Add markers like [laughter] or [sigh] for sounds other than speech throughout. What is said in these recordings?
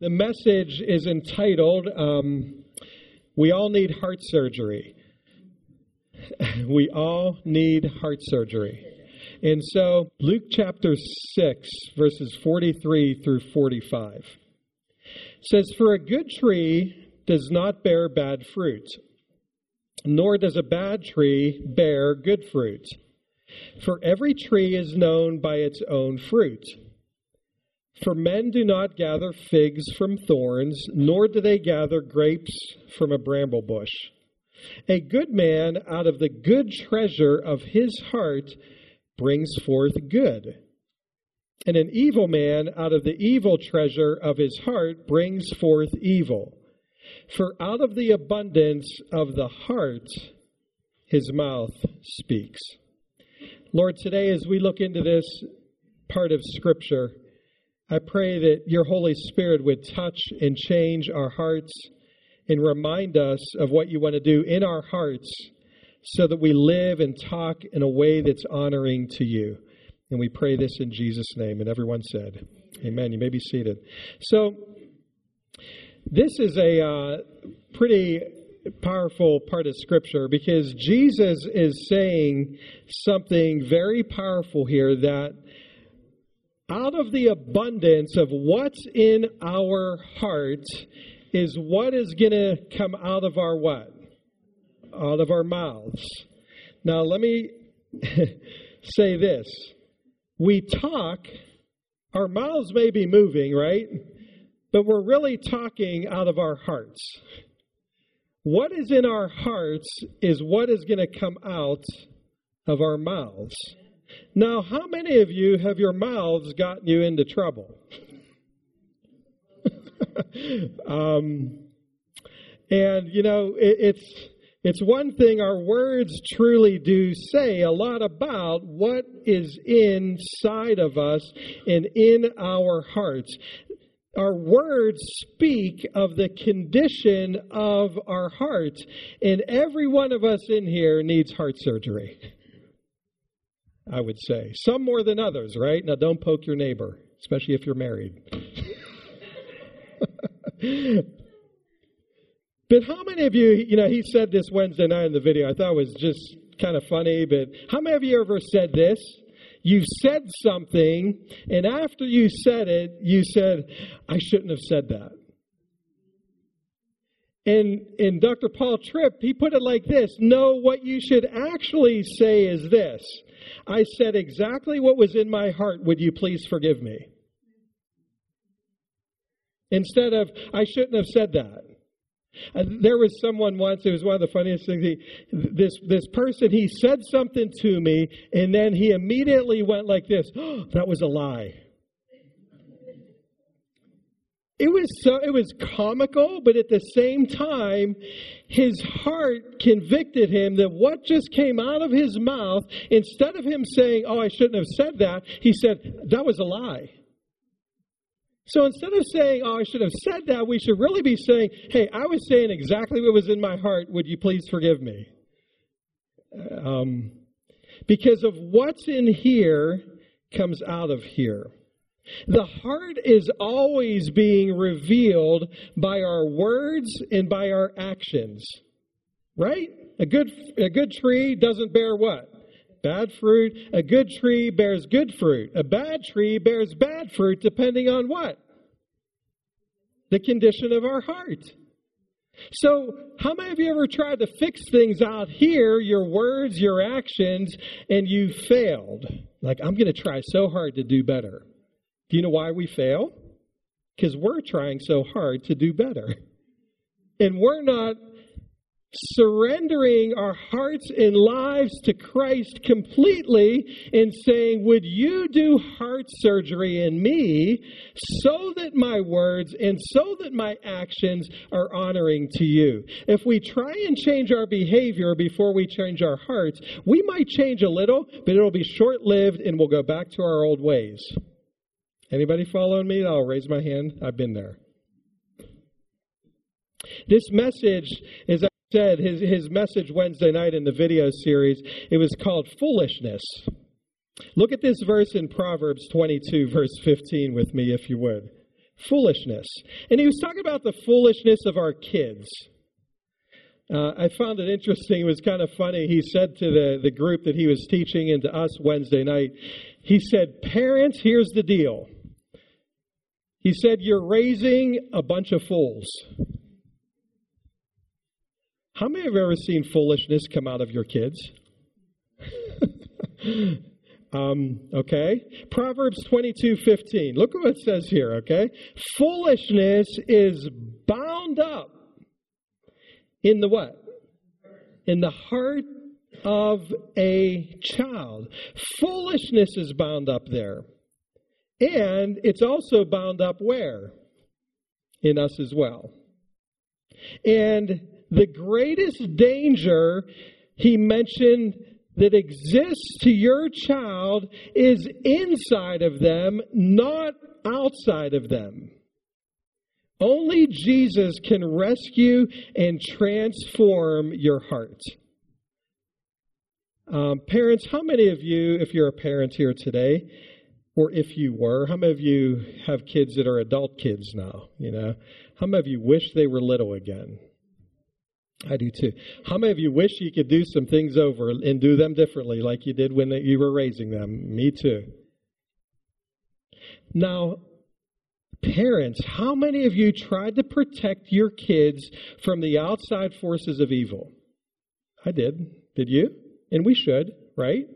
The message is entitled um, We All Need Heart Surgery. [laughs] we all need heart surgery. And so, Luke chapter 6, verses 43 through 45 says, For a good tree does not bear bad fruit, nor does a bad tree bear good fruit. For every tree is known by its own fruit. For men do not gather figs from thorns, nor do they gather grapes from a bramble bush. A good man out of the good treasure of his heart brings forth good. And an evil man out of the evil treasure of his heart brings forth evil. For out of the abundance of the heart, his mouth speaks. Lord, today as we look into this part of Scripture, I pray that your Holy Spirit would touch and change our hearts and remind us of what you want to do in our hearts so that we live and talk in a way that's honoring to you. And we pray this in Jesus' name. And everyone said, Amen. You may be seated. So, this is a uh, pretty powerful part of Scripture because Jesus is saying something very powerful here that out of the abundance of what's in our heart is what is going to come out of our what? Out of our mouths. Now, let me [laughs] say this. We talk, our mouths may be moving, right? But we're really talking out of our hearts. What is in our hearts is what is going to come out of our mouths. Now, how many of you have your mouths gotten you into trouble? [laughs] um, and you know, it, it's it's one thing our words truly do say a lot about what is inside of us and in our hearts. Our words speak of the condition of our hearts, and every one of us in here needs heart surgery. [laughs] I would say. Some more than others, right? Now, don't poke your neighbor, especially if you're married. [laughs] but how many of you, you know, he said this Wednesday night in the video. I thought it was just kind of funny, but how many of you ever said this? You said something, and after you said it, you said, I shouldn't have said that. And in Dr. Paul Tripp, he put it like this No, what you should actually say is this I said exactly what was in my heart. Would you please forgive me? Instead of, I shouldn't have said that. There was someone once, it was one of the funniest things. He, this, this person, he said something to me, and then he immediately went like this oh, [gasps] That was a lie. It was so it was comical, but at the same time, his heart convicted him that what just came out of his mouth, instead of him saying, Oh, I shouldn't have said that, he said, That was a lie. So instead of saying, Oh, I should have said that, we should really be saying, Hey, I was saying exactly what was in my heart. Would you please forgive me? Um, because of what's in here comes out of here. The heart is always being revealed by our words and by our actions. Right? A good, a good tree doesn't bear what? Bad fruit. A good tree bears good fruit. A bad tree bears bad fruit depending on what? The condition of our heart. So, how many of you ever tried to fix things out here, your words, your actions, and you failed? Like, I'm going to try so hard to do better. Do you know why we fail? Because we're trying so hard to do better. And we're not surrendering our hearts and lives to Christ completely and saying, Would you do heart surgery in me so that my words and so that my actions are honoring to you? If we try and change our behavior before we change our hearts, we might change a little, but it'll be short lived and we'll go back to our old ways. Anybody following me? I'll raise my hand. I've been there. This message, as I said, his, his message Wednesday night in the video series, it was called Foolishness. Look at this verse in Proverbs 22, verse 15, with me, if you would. Foolishness. And he was talking about the foolishness of our kids. Uh, I found it interesting. It was kind of funny. He said to the, the group that he was teaching and to us Wednesday night, he said, Parents, here's the deal. He said, You're raising a bunch of fools. How many have ever seen foolishness come out of your kids? [laughs] um, okay. Proverbs 22 15. Look at what it says here, okay? Foolishness is bound up in the what? In the heart of a child. Foolishness is bound up there. And it's also bound up where? In us as well. And the greatest danger he mentioned that exists to your child is inside of them, not outside of them. Only Jesus can rescue and transform your heart. Um, parents, how many of you, if you're a parent here today, or if you were, how many of you have kids that are adult kids now? You know, how many of you wish they were little again? I do too. How many of you wish you could do some things over and do them differently like you did when you were raising them? Me too. Now, Parents, how many of you tried to protect your kids from the outside forces of evil? I did. Did you? And we should, right?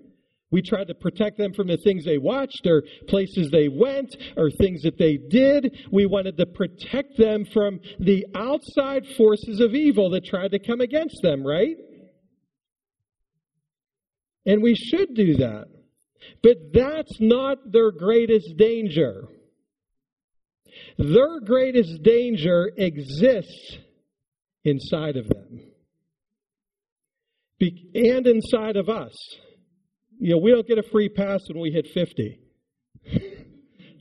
We tried to protect them from the things they watched or places they went or things that they did. We wanted to protect them from the outside forces of evil that tried to come against them, right? And we should do that. But that's not their greatest danger. Their greatest danger exists inside of them and inside of us. You know, we don't get a free pass when we hit 50. [laughs]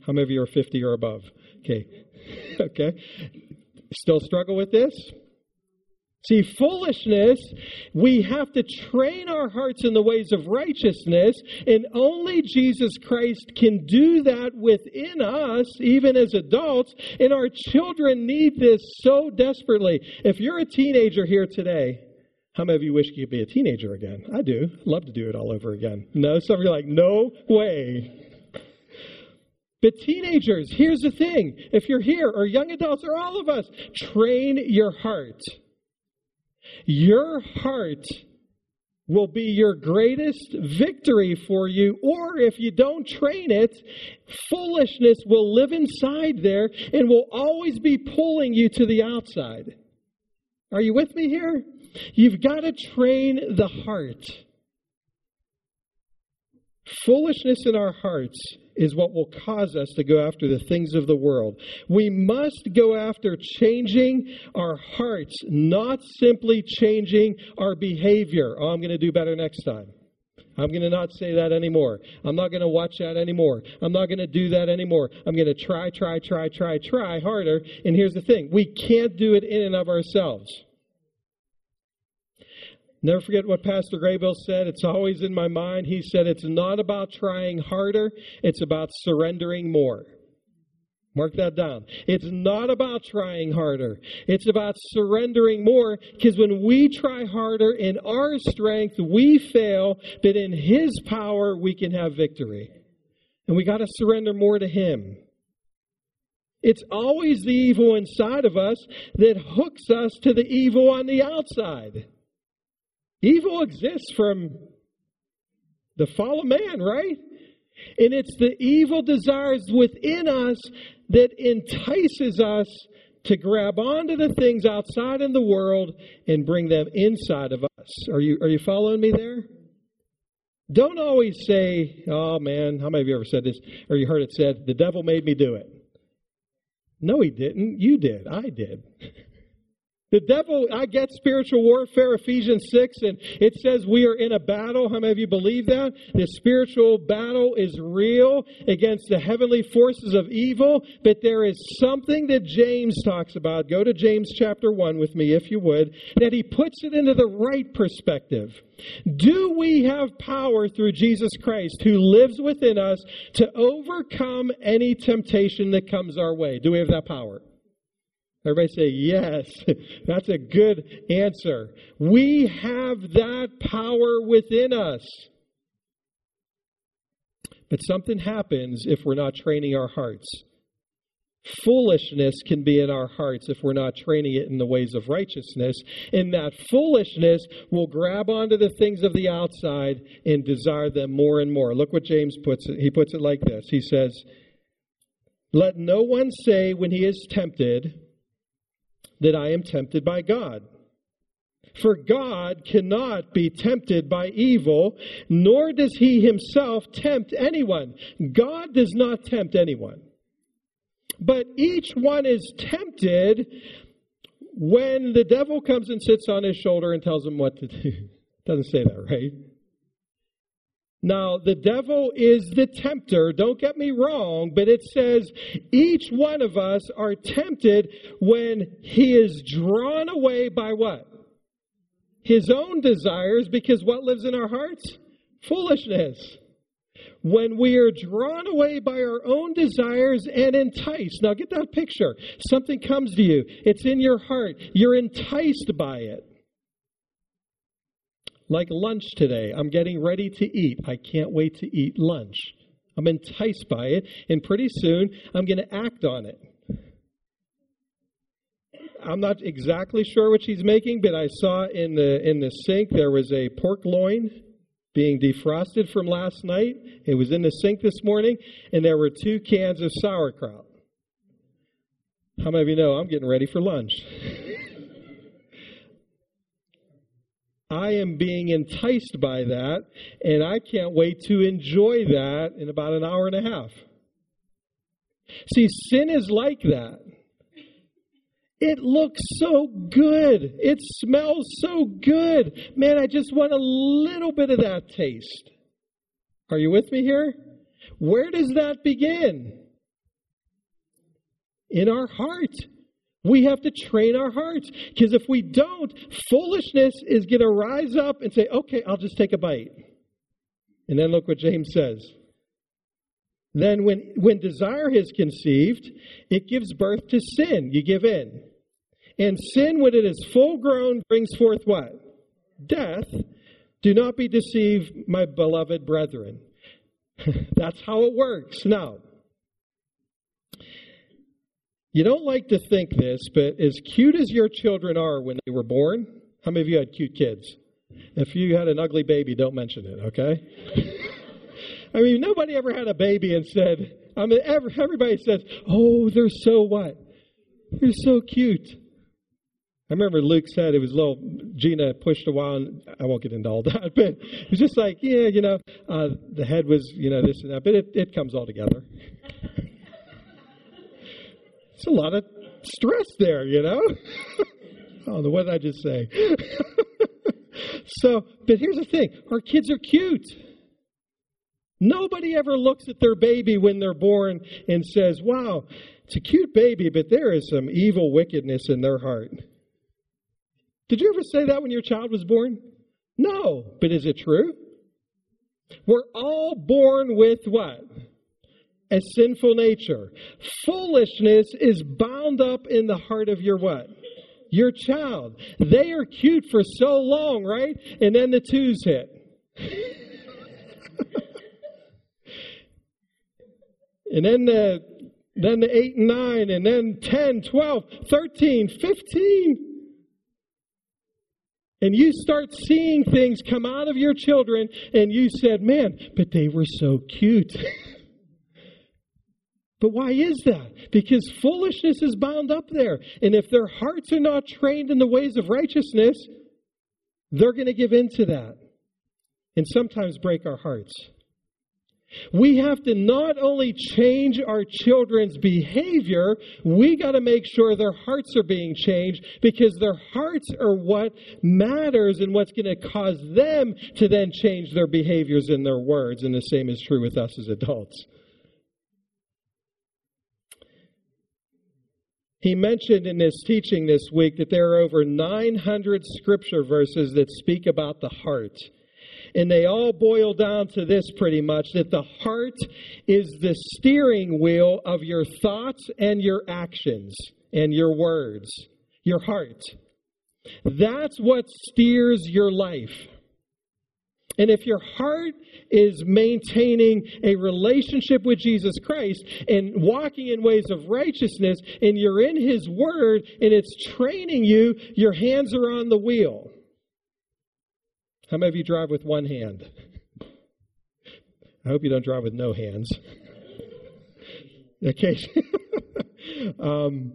How many of you are 50 or above? Okay. [laughs] okay. Still struggle with this? See, foolishness, we have to train our hearts in the ways of righteousness, and only Jesus Christ can do that within us, even as adults, and our children need this so desperately. If you're a teenager here today, how many of you wish you could be a teenager again? I do. Love to do it all over again. No, some of you are like, no way. But teenagers, here's the thing. If you're here, or young adults, or all of us, train your heart your heart will be your greatest victory for you. Or if you don't train it, foolishness will live inside there and will always be pulling you to the outside. Are you with me here? You've got to train the heart. Foolishness in our hearts is what will cause us to go after the things of the world. We must go after changing our hearts, not simply changing our behavior. Oh, I'm going to do better next time. I'm going to not say that anymore. I'm not going to watch that anymore. I'm not going to do that anymore. I'm going to try, try, try, try, try harder. And here's the thing we can't do it in and of ourselves. Never forget what Pastor Graybill said. It's always in my mind. He said, It's not about trying harder, it's about surrendering more. Mark that down. It's not about trying harder. It's about surrendering more because when we try harder in our strength, we fail, but in His power, we can have victory. And we got to surrender more to Him. It's always the evil inside of us that hooks us to the evil on the outside. Evil exists from the fall of man, right? And it's the evil desires within us that entices us to grab onto the things outside in the world and bring them inside of us. Are you are you following me there? Don't always say, "Oh man, how many of you ever said this or you heard it said, the devil made me do it." No, he didn't. You did. I did. [laughs] The devil, I get spiritual warfare, Ephesians 6, and it says we are in a battle. How many of you believe that? The spiritual battle is real against the heavenly forces of evil, but there is something that James talks about. Go to James chapter 1 with me, if you would, that he puts it into the right perspective. Do we have power through Jesus Christ who lives within us to overcome any temptation that comes our way? Do we have that power? Everybody say, yes. [laughs] That's a good answer. We have that power within us. But something happens if we're not training our hearts. Foolishness can be in our hearts if we're not training it in the ways of righteousness. And that foolishness will grab onto the things of the outside and desire them more and more. Look what James puts it. He puts it like this He says, Let no one say when he is tempted, that I am tempted by God. For God cannot be tempted by evil, nor does he himself tempt anyone. God does not tempt anyone. But each one is tempted when the devil comes and sits on his shoulder and tells him what to do. [laughs] Doesn't say that, right? Now, the devil is the tempter. Don't get me wrong, but it says each one of us are tempted when he is drawn away by what? His own desires, because what lives in our hearts? Foolishness. When we are drawn away by our own desires and enticed. Now, get that picture. Something comes to you, it's in your heart. You're enticed by it like lunch today. I'm getting ready to eat. I can't wait to eat lunch. I'm enticed by it, and pretty soon I'm going to act on it. I'm not exactly sure what she's making, but I saw in the in the sink there was a pork loin being defrosted from last night. It was in the sink this morning, and there were two cans of sauerkraut. How many of you know I'm getting ready for lunch? [laughs] I am being enticed by that, and I can't wait to enjoy that in about an hour and a half. See, sin is like that. It looks so good. It smells so good. Man, I just want a little bit of that taste. Are you with me here? Where does that begin? In our heart. We have to train our hearts because if we don't, foolishness is going to rise up and say, okay, I'll just take a bite. And then look what James says. Then, when, when desire is conceived, it gives birth to sin. You give in. And sin, when it is full grown, brings forth what? Death. Do not be deceived, my beloved brethren. [laughs] That's how it works. Now, you don't like to think this, but as cute as your children are when they were born, how many of you had cute kids? If you had an ugly baby, don't mention it, okay? [laughs] I mean, nobody ever had a baby and said, I mean, everybody says, oh, they're so what? They're so cute. I remember Luke said it was little, Gina pushed a while, and I won't get into all [laughs] that, but it was just like, yeah, you know, uh, the head was, you know, this and that, but it, it comes all together. [laughs] It's a lot of stress there, you know? [laughs] oh, what did I just say? [laughs] so, but here's the thing our kids are cute. Nobody ever looks at their baby when they're born and says, wow, it's a cute baby, but there is some evil wickedness in their heart. Did you ever say that when your child was born? No, but is it true? We're all born with what? A sinful nature. Foolishness is bound up in the heart of your what? Your child. They are cute for so long, right? And then the twos hit. [laughs] and then the then the 8 and 9 and then 10, 12, 13, 15. And you start seeing things come out of your children and you said, "Man, but they were so cute." [laughs] But why is that? Because foolishness is bound up there. And if their hearts are not trained in the ways of righteousness, they're going to give in to that and sometimes break our hearts. We have to not only change our children's behavior, we got to make sure their hearts are being changed because their hearts are what matters and what's going to cause them to then change their behaviors and their words. And the same is true with us as adults. He mentioned in his teaching this week that there are over 900 scripture verses that speak about the heart. And they all boil down to this pretty much that the heart is the steering wheel of your thoughts and your actions and your words. Your heart. That's what steers your life. And if your heart is maintaining a relationship with Jesus Christ and walking in ways of righteousness, and you're in His Word and it's training you, your hands are on the wheel. How many of you drive with one hand? I hope you don't drive with no hands. [laughs] Okay. [laughs] um,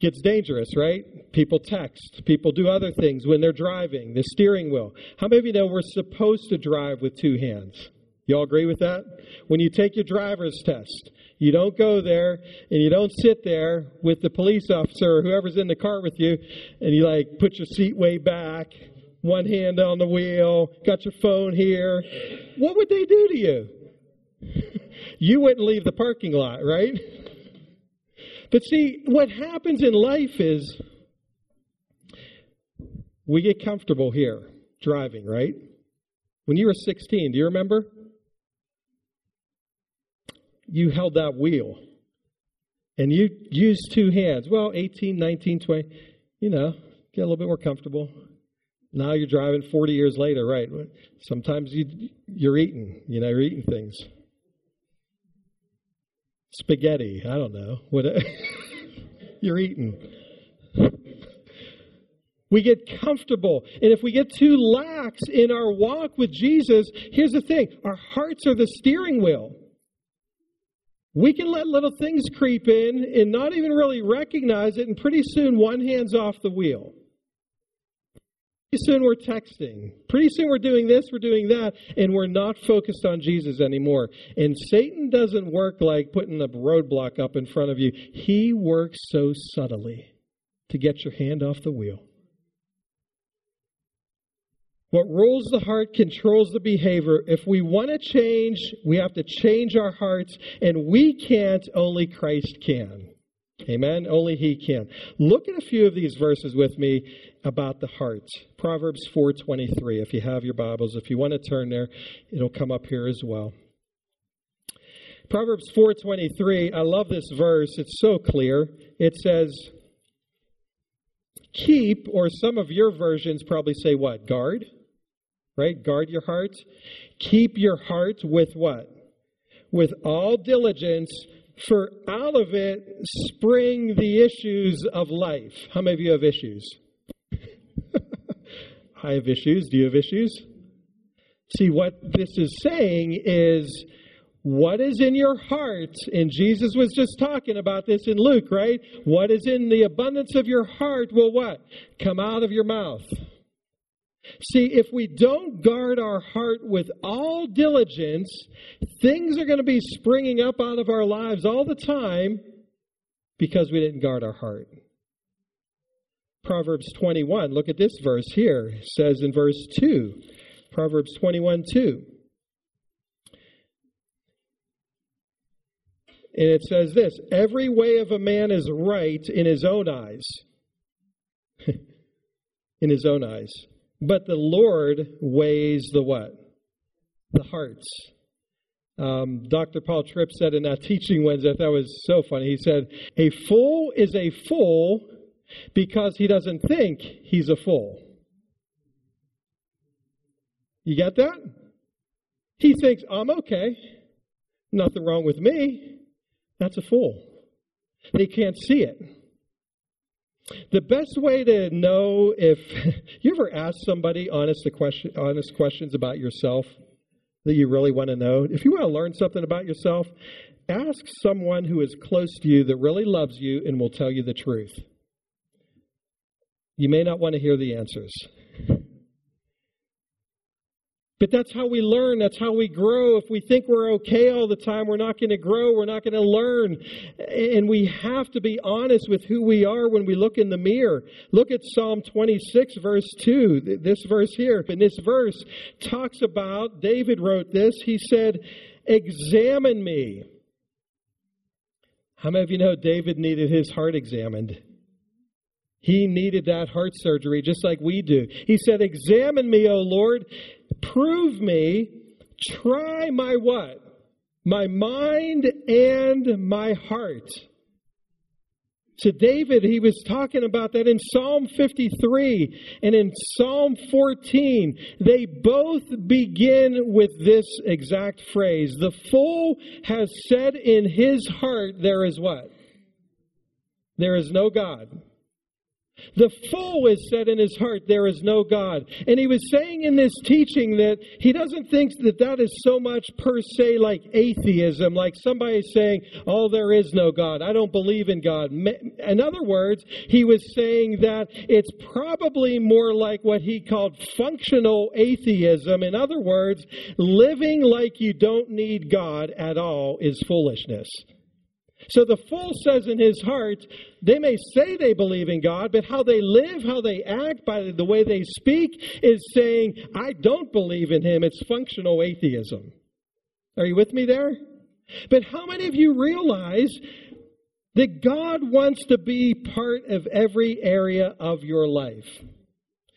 gets dangerous, right? People text. People do other things when they're driving, the steering wheel. How many of you know we're supposed to drive with two hands? You all agree with that? When you take your driver's test, you don't go there and you don't sit there with the police officer or whoever's in the car with you and you like put your seat way back one hand on the wheel, got your phone here. What would they do to you? [laughs] you wouldn't leave the parking lot, right? [laughs] But see, what happens in life is we get comfortable here driving, right? When you were 16, do you remember? You held that wheel and you used two hands. Well, 18, 19, 20, you know, get a little bit more comfortable. Now you're driving 40 years later, right? Sometimes you, you're eating, you know, you're eating things. Spaghetti, I don't know. What [laughs] you're eating. We get comfortable. And if we get too lax in our walk with Jesus, here's the thing our hearts are the steering wheel. We can let little things creep in and not even really recognize it, and pretty soon one hand's off the wheel. Pretty soon we're texting. Pretty soon we're doing this, we're doing that, and we're not focused on Jesus anymore. And Satan doesn't work like putting a roadblock up in front of you, he works so subtly to get your hand off the wheel. What rules the heart controls the behavior. If we want to change, we have to change our hearts, and we can't, only Christ can. Amen. Only he can. Look at a few of these verses with me about the heart. Proverbs 4:23. If you have your Bibles, if you want to turn there, it'll come up here as well. Proverbs 4:23. I love this verse. It's so clear. It says keep or some of your versions probably say what? Guard. Right? Guard your heart. Keep your heart with what? With all diligence for out of it spring the issues of life. How many of you have issues? [laughs] I have issues. Do you have issues? See, what this is saying is what is in your heart, and Jesus was just talking about this in Luke, right? What is in the abundance of your heart will what? Come out of your mouth. See, if we don't guard our heart with all diligence, things are going to be springing up out of our lives all the time because we didn't guard our heart. Proverbs 21, look at this verse here. It says in verse 2, Proverbs 21 2. And it says this Every way of a man is right in his own eyes. [laughs] in his own eyes. But the Lord weighs the what? The hearts. Um, Dr. Paul Tripp said in that [laughs] teaching Wednesday, that was so funny. He said, A fool is a fool because he doesn't think he's a fool. You get that? He thinks, I'm okay. Nothing wrong with me. That's a fool. They can't see it. The best way to know if [laughs] you ever ask somebody honest question, honest questions about yourself that you really want to know, if you want to learn something about yourself, ask someone who is close to you that really loves you and will tell you the truth. You may not want to hear the answers. But that's how we learn. That's how we grow. If we think we're okay all the time, we're not going to grow. We're not going to learn. And we have to be honest with who we are when we look in the mirror. Look at Psalm 26, verse 2. This verse here. And this verse talks about, David wrote this. He said, Examine me. How many of you know David needed his heart examined? He needed that heart surgery just like we do. He said, Examine me, O Lord prove me, try my what? My mind and my heart. So, David, he was talking about that in Psalm 53 and in Psalm 14. They both begin with this exact phrase The fool has said in his heart, There is what? There is no God. The fool has said in his heart, There is no God. And he was saying in this teaching that he doesn't think that that is so much per se like atheism, like somebody saying, Oh, there is no God. I don't believe in God. In other words, he was saying that it's probably more like what he called functional atheism. In other words, living like you don't need God at all is foolishness. So the fool says in his heart, they may say they believe in God, but how they live, how they act, by the way they speak, is saying, I don't believe in him. It's functional atheism. Are you with me there? But how many of you realize that God wants to be part of every area of your life?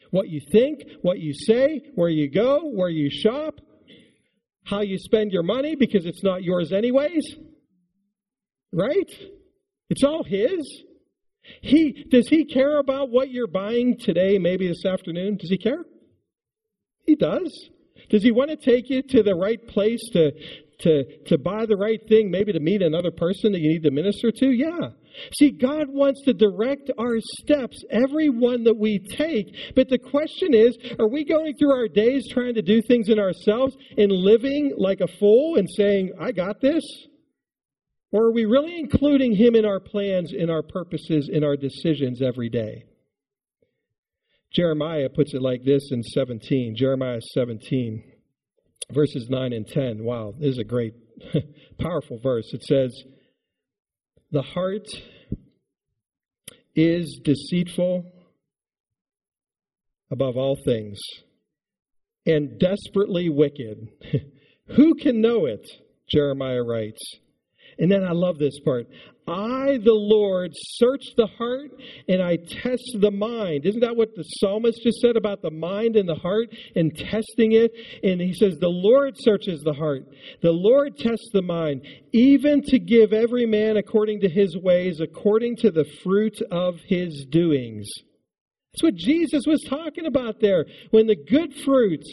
What you think, what you say, where you go, where you shop, how you spend your money because it's not yours anyways Right? It's all his. He does he care about what you're buying today, maybe this afternoon? Does he care? He does. Does he want to take you to the right place to to to buy the right thing, maybe to meet another person that you need to minister to? Yeah. See, God wants to direct our steps, every one that we take. But the question is, are we going through our days trying to do things in ourselves and living like a fool and saying, I got this? Or are we really including Him in our plans, in our purposes, in our decisions every day? Jeremiah puts it like this in 17, Jeremiah 17, verses 9 and 10. Wow, this is a great, [laughs] powerful verse. It says, The heart is deceitful above all things and desperately wicked. [laughs] Who can know it? Jeremiah writes. And then I love this part. I, the Lord, search the heart and I test the mind. Isn't that what the psalmist just said about the mind and the heart and testing it? And he says, The Lord searches the heart. The Lord tests the mind, even to give every man according to his ways, according to the fruit of his doings. That's what Jesus was talking about there. When the good fruit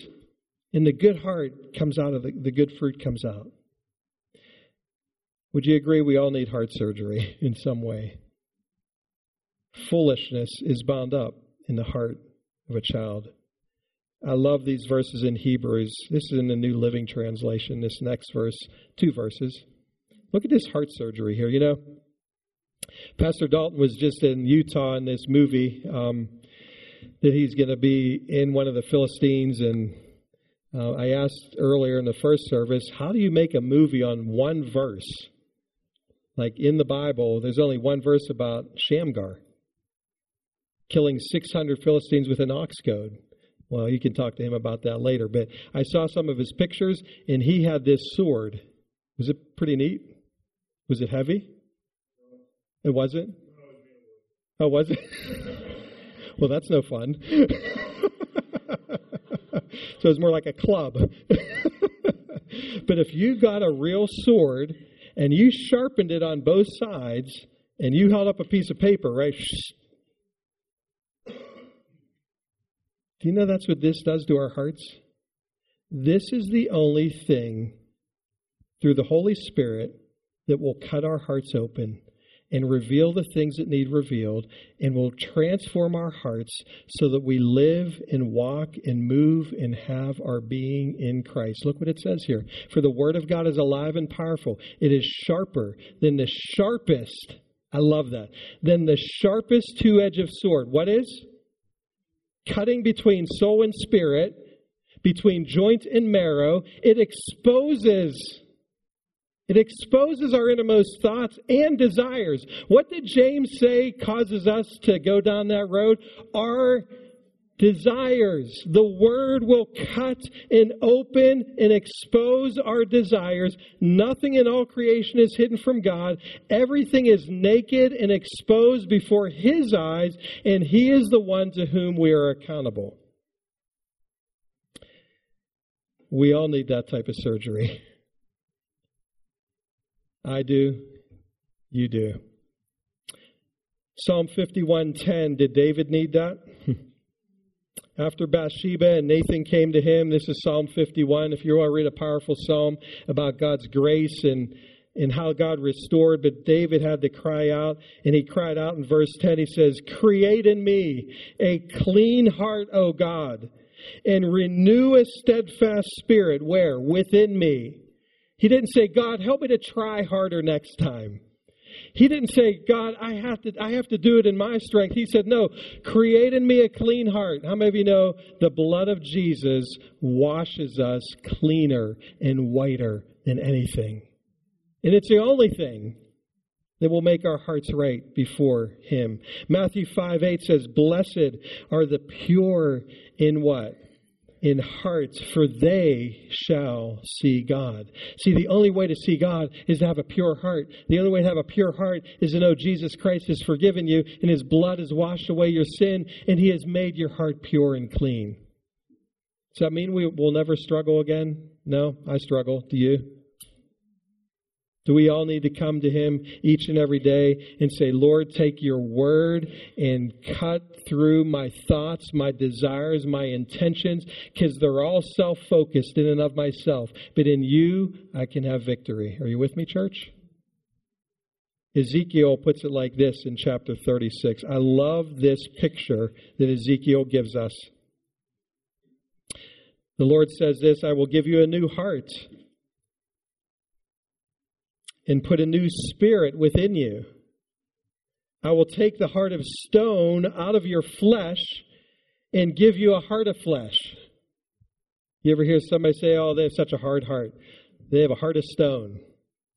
and the good heart comes out of the, the good fruit comes out. Would you agree we all need heart surgery [laughs] in some way? Foolishness is bound up in the heart of a child. I love these verses in Hebrews. This is in the New Living Translation, this next verse, two verses. Look at this heart surgery here. You know, Pastor Dalton was just in Utah in this movie um, that he's going to be in one of the Philistines. And uh, I asked earlier in the first service, how do you make a movie on one verse? Like in the Bible, there's only one verse about Shamgar killing 600 Philistines with an ox goad. Well, you can talk to him about that later. But I saw some of his pictures, and he had this sword. Was it pretty neat? Was it heavy? It wasn't? Oh, was it? [laughs] well, that's no fun. [laughs] so it's more like a club. [laughs] but if you got a real sword and you sharpened it on both sides, and you held up a piece of paper, right? Do you know that's what this does to our hearts? This is the only thing through the Holy Spirit that will cut our hearts open and reveal the things that need revealed and will transform our hearts so that we live and walk and move and have our being in Christ. Look what it says here. For the word of God is alive and powerful. It is sharper than the sharpest. I love that. Than the sharpest two-edged sword. What is? Cutting between soul and spirit between joint and marrow. It exposes it exposes our innermost thoughts and desires. What did James say causes us to go down that road? Our desires. The word will cut and open and expose our desires. Nothing in all creation is hidden from God. Everything is naked and exposed before His eyes, and He is the one to whom we are accountable. We all need that type of surgery. [laughs] I do. You do. Psalm 51:10 did David need that? [laughs] After Bathsheba and Nathan came to him, this is Psalm 51. If you want to read a powerful psalm about God's grace and, and how God restored, but David had to cry out, and he cried out in verse 10. He says, Create in me a clean heart, O God, and renew a steadfast spirit. Where? Within me. He didn't say, God, help me to try harder next time. He didn't say, God, I have to, I have to do it in my strength. He said, No, create in me a clean heart. How many of you know the blood of Jesus washes us cleaner and whiter than anything? And it's the only thing that will make our hearts right before Him. Matthew 5 8 says, Blessed are the pure in what? In hearts, for they shall see God. See, the only way to see God is to have a pure heart. The only way to have a pure heart is to know Jesus Christ has forgiven you, and his blood has washed away your sin, and he has made your heart pure and clean. Does that mean we will never struggle again? No, I struggle. Do you? Do we all need to come to Him each and every day and say, Lord, take your word and cut through my thoughts, my desires, my intentions, because they're all self focused in and of myself. But in you, I can have victory. Are you with me, church? Ezekiel puts it like this in chapter 36. I love this picture that Ezekiel gives us. The Lord says this I will give you a new heart and put a new spirit within you. I will take the heart of stone out of your flesh and give you a heart of flesh. You ever hear somebody say, Oh, they have such a hard heart? They have a heart of stone.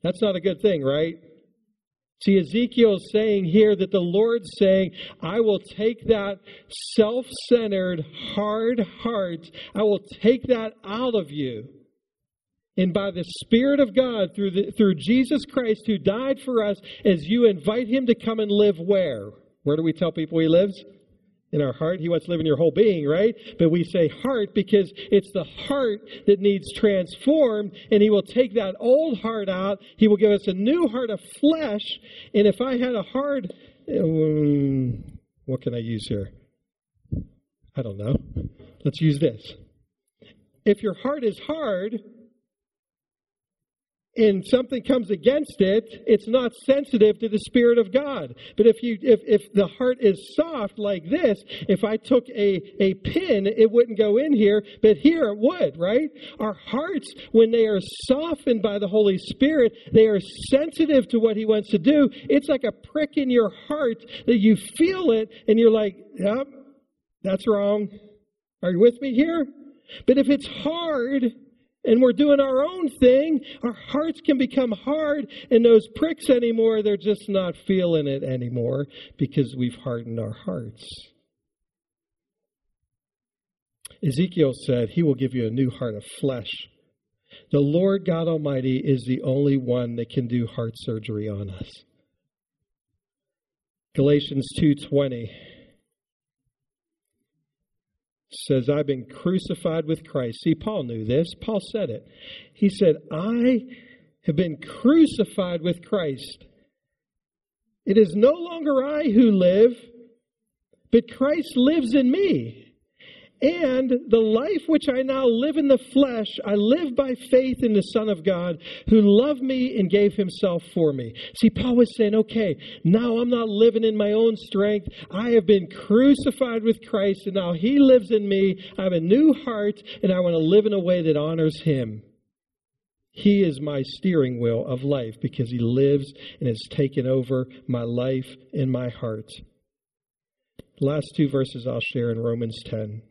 That's not a good thing, right? See, Ezekiel's saying here that the Lord's saying, I will take that self centered, hard heart, I will take that out of you. And by the Spirit of God, through, the, through Jesus Christ who died for us, as you invite Him to come and live where? Where do we tell people He lives? In our heart. He wants to live in your whole being, right? But we say heart because it's the heart that needs transformed, and He will take that old heart out. He will give us a new heart of flesh. And if I had a heart, um, what can I use here? I don't know. Let's use this. If your heart is hard, and something comes against it, it's not sensitive to the Spirit of God. But if you if, if the heart is soft like this, if I took a, a pin, it wouldn't go in here, but here it would, right? Our hearts, when they are softened by the Holy Spirit, they are sensitive to what He wants to do. It's like a prick in your heart that you feel it and you're like, yep, that's wrong. Are you with me here? But if it's hard, and we're doing our own thing, our hearts can become hard, and those pricks anymore, they're just not feeling it anymore because we've hardened our hearts. Ezekiel said, He will give you a new heart of flesh. The Lord God Almighty is the only one that can do heart surgery on us. Galatians 2:20 says, I've been crucified with Christ. See, Paul knew this. Paul said it. He said, I have been crucified with Christ. It is no longer I who live, but Christ lives in me. And the life which I now live in the flesh, I live by faith in the Son of God who loved me and gave himself for me. See, Paul was saying, okay, now I'm not living in my own strength. I have been crucified with Christ, and now he lives in me. I have a new heart, and I want to live in a way that honors him. He is my steering wheel of life because he lives and has taken over my life and my heart. Last two verses I'll share in Romans 10.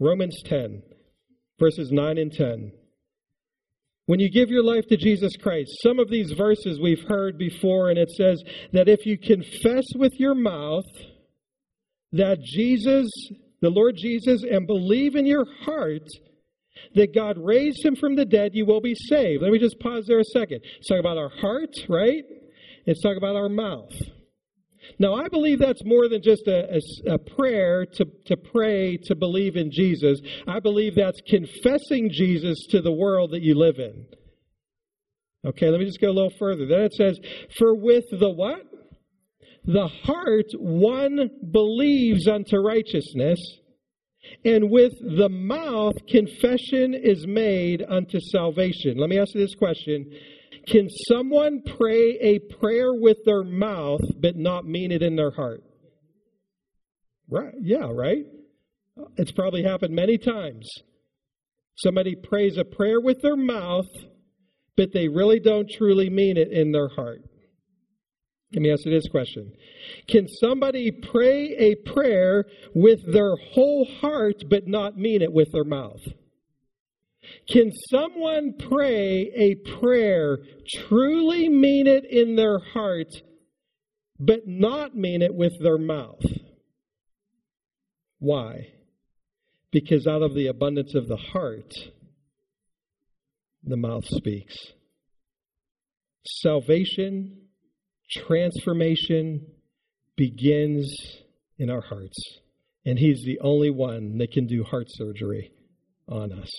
Romans 10, verses 9 and 10. When you give your life to Jesus Christ, some of these verses we've heard before, and it says that if you confess with your mouth that Jesus, the Lord Jesus, and believe in your heart that God raised him from the dead, you will be saved. Let me just pause there a second. Let's talk about our heart, right? Let's talk about our mouth. Now, I believe that's more than just a, a, a, prayer to, to pray to believe in Jesus. I believe that's confessing Jesus to the world that you live in. Okay, let me just go a little further. Then it says, For with the what? The heart one believes unto righteousness, and with the mouth confession is made unto salvation. Let me ask you this question can someone pray a prayer with their mouth but not mean it in their heart? Right. Yeah, right? It's probably happened many times. Somebody prays a prayer with their mouth, but they really don't truly mean it in their heart. Let me ask you this question Can somebody pray a prayer with their whole heart but not mean it with their mouth? Can someone pray a prayer, truly mean it in their heart, but not mean it with their mouth? Why? Because out of the abundance of the heart, the mouth speaks. Salvation, transformation begins in our hearts. And He's the only one that can do heart surgery on us.